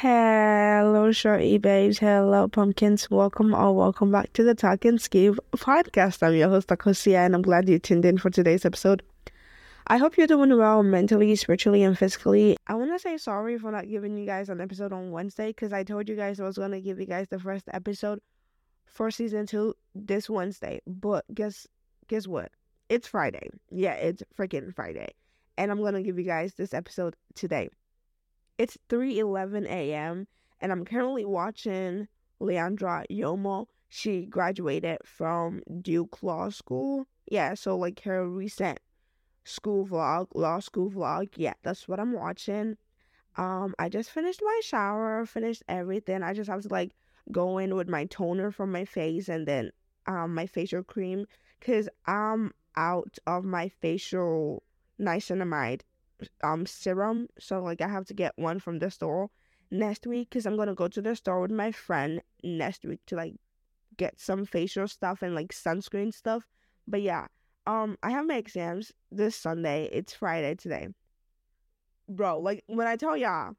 Hello, shorty babes. Hello, pumpkins. Welcome or welcome back to the Talking Skive podcast. I'm your host, Akosia, and I'm glad you tuned in for today's episode. I hope you're doing well mentally, spiritually, and physically. I want to say sorry for not giving you guys an episode on Wednesday because I told you guys I was going to give you guys the first episode for season two this Wednesday. But guess guess what? It's Friday. Yeah, it's freaking Friday. And I'm going to give you guys this episode today. It's 3:11 a.m. and I'm currently watching Leandra Yomo. She graduated from Duke Law School. Yeah, so like her recent school vlog, law school vlog. Yeah, that's what I'm watching. Um, I just finished my shower, finished everything. I just have to like go in with my toner from my face and then um my facial cream because I'm out of my facial niacinamide um serum, so like I have to get one from the store next week because I'm gonna go to the store with my friend next week to like get some facial stuff and like sunscreen stuff. But yeah, um, I have my exams this Sunday. It's Friday today, bro. Like when I tell y'all,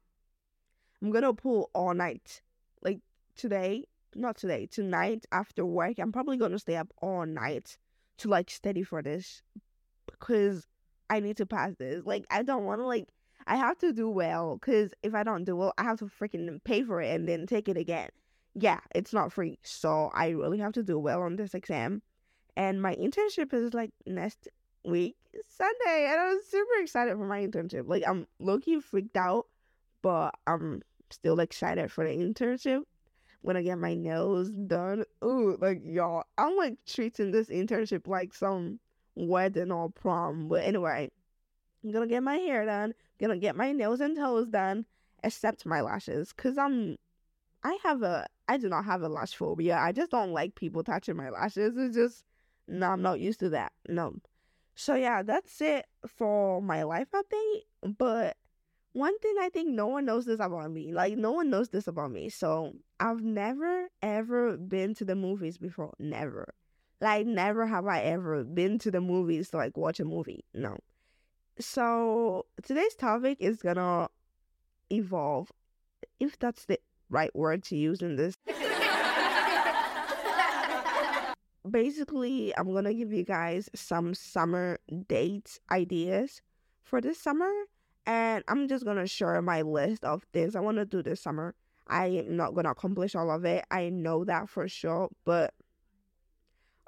I'm gonna pull all night. Like today, not today, tonight after work, I'm probably gonna stay up all night to like study for this because I need to pass this. Like, I don't want to, like, I have to do well because if I don't do well, I have to freaking pay for it and then take it again. Yeah, it's not free. So I really have to do well on this exam. And my internship is like next week, Sunday. And I'm super excited for my internship. Like, I'm looking freaked out, but I'm still excited for the internship. When I get my nails done, ooh, like y'all, I'm like treating this internship like some wedding or prom. But anyway, I'm gonna get my hair done, gonna get my nails and toes done, except my lashes. Cause I'm I have a I do not have a lash phobia. I just don't like people touching my lashes. It's just no, I'm not used to that. No. So yeah, that's it for my life update. But one thing I think no one knows this about me. Like no one knows this about me. So I've never ever been to the movies before. Never. Like, never have I ever been to the movies to like watch a movie. No. So, today's topic is gonna evolve, if that's the right word to use in this. Basically, I'm gonna give you guys some summer date ideas for this summer, and I'm just gonna share my list of things I wanna do this summer. I am not gonna accomplish all of it, I know that for sure, but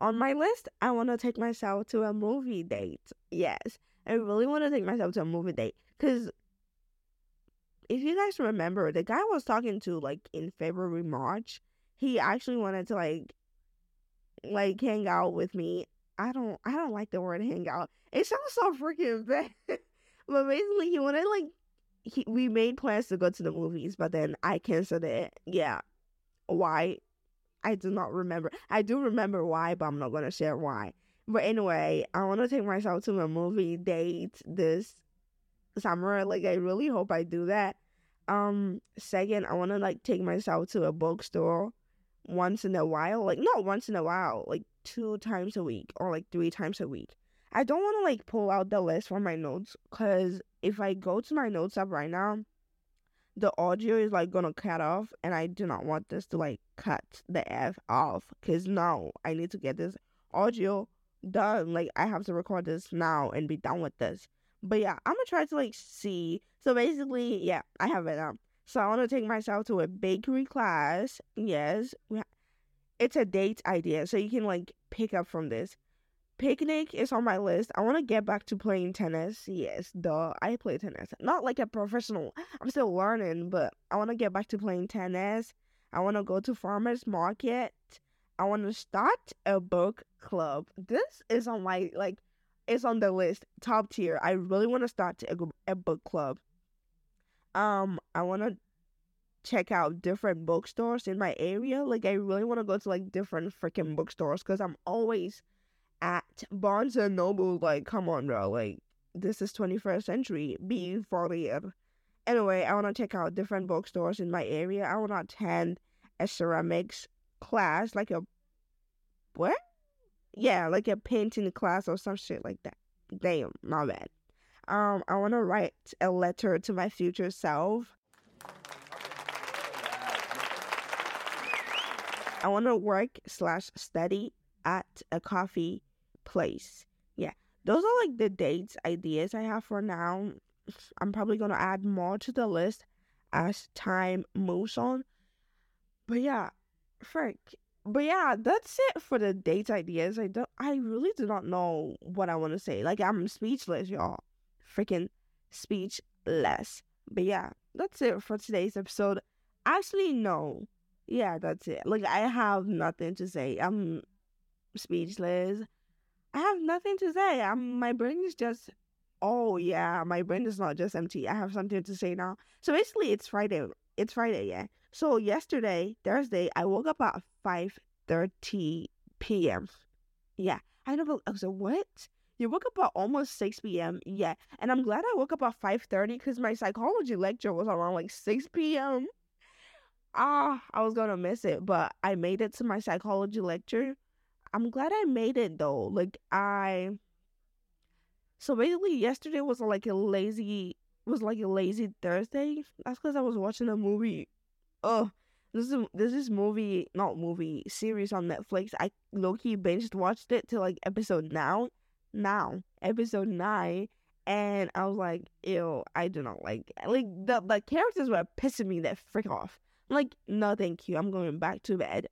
on my list, I want to take myself to a movie date. Yes, I really want to take myself to a movie date because if you guys remember, the guy I was talking to like in February, March, he actually wanted to like like hang out with me. I don't I don't like the word hang out. It sounds so freaking bad. but basically he wanted like he, we made plans to go to the movies, but then I canceled it. Yeah. Why? I do not remember. I do remember why, but I'm not gonna share why. But anyway, I want to take myself to a movie date this summer. Like I really hope I do that. Um, second, I want to like take myself to a bookstore once in a while. Like not once in a while, like two times a week or like three times a week. I don't want to like pull out the list from my notes because if I go to my notes app right now, the audio is like gonna cut off and I do not want this to like cut the F off because now I need to get this audio done. Like I have to record this now and be done with this. But yeah, I'm gonna try to like see. So basically, yeah, I have it now. So I want to take myself to a bakery class. Yes, it's a date idea, so you can like pick up from this. Picnic is on my list. I want to get back to playing tennis. Yes, duh. I play tennis. Not like a professional. I'm still learning, but I want to get back to playing tennis. I want to go to farmers market. I want to start a book club. This is on my like it's on the list, top tier. I really want to start a, a book club. Um, I want to check out different bookstores in my area. Like I really want to go to like different freaking bookstores cuz I'm always at Barnes and Noble. Like, come on, bro. Like, this is 21st century. Be for it. Anyway, I want to check out different bookstores in my area. I want to attend a ceramics class, like a what? Yeah, like a painting class or some shit like that. Damn, my bad. Um, I want to write a letter to my future self. I want to work slash study at a coffee place. Yeah, those are like the dates ideas I have for now. I'm probably gonna add more to the list as time moves on. But yeah, frick. But yeah, that's it for the date ideas. I don't I really do not know what I want to say. Like I'm speechless, y'all. Freaking speechless. But yeah, that's it for today's episode. Actually, no. Yeah, that's it. Like I have nothing to say. I'm speechless. I have nothing to say. I'm my brain is just oh yeah, my brain is not just empty. I have something to say now. So basically it's Friday. It's Friday, yeah. So yesterday, Thursday, I woke up at five thirty PM. Yeah. I know I was like, what? You woke up at almost 6 p.m. Yeah. And I'm glad I woke up at 5.30 because my psychology lecture was around like 6 p.m. Ah, I was gonna miss it, but I made it to my psychology lecture. I'm glad I made it though. Like I so basically yesterday was like a lazy was like a lazy Thursday. That's because I was watching a movie. Oh, this is this is movie not movie series on Netflix. I low key binged watched it to like episode now now episode nine, and I was like, ew, I do not like like the the characters were pissing me that frick off. Like, no, thank you. I'm going back to bed.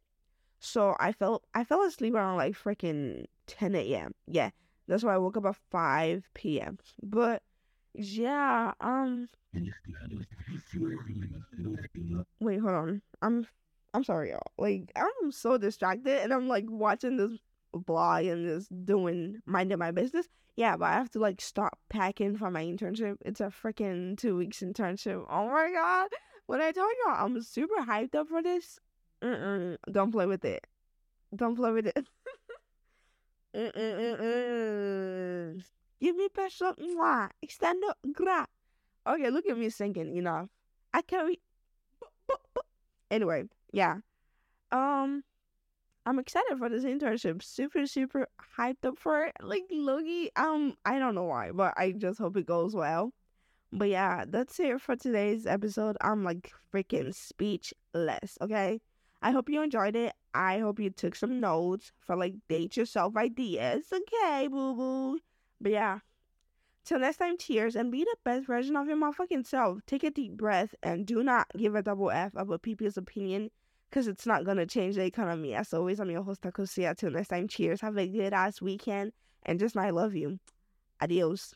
So I felt I fell asleep around like freaking 10 a.m. Yeah, that's why I woke up at 5 p.m. But yeah, um. Wait, hold on. I'm I'm sorry, y'all. Like I'm so distracted, and I'm like watching this blog and just doing minding my business. Yeah, but I have to like stop packing for my internship. It's a freaking two weeks internship. Oh my god! When I tell y'all I'm super hyped up for this, Mm-mm, don't play with it. Don't play with it. Give me pressure. Mwah. Stand up. Gra. Okay, look at me singing. Enough. I carry. Anyway, yeah. Um, I'm excited for this internship. Super, super hyped up for it. Like low key. Um, I don't know why, but I just hope it goes well. But yeah, that's it for today's episode. I'm like freaking speechless. Okay. I hope you enjoyed it. I hope you took some notes for like date yourself ideas. Okay, boo boo. But yeah. Till next time, cheers and be the best version of your motherfucking self. Take a deep breath and do not give a double F about people's opinion because it's not going to change the economy. As always, I'm your host, Akosia. Till next time, cheers. Have a good ass weekend. And just, I love you. Adios.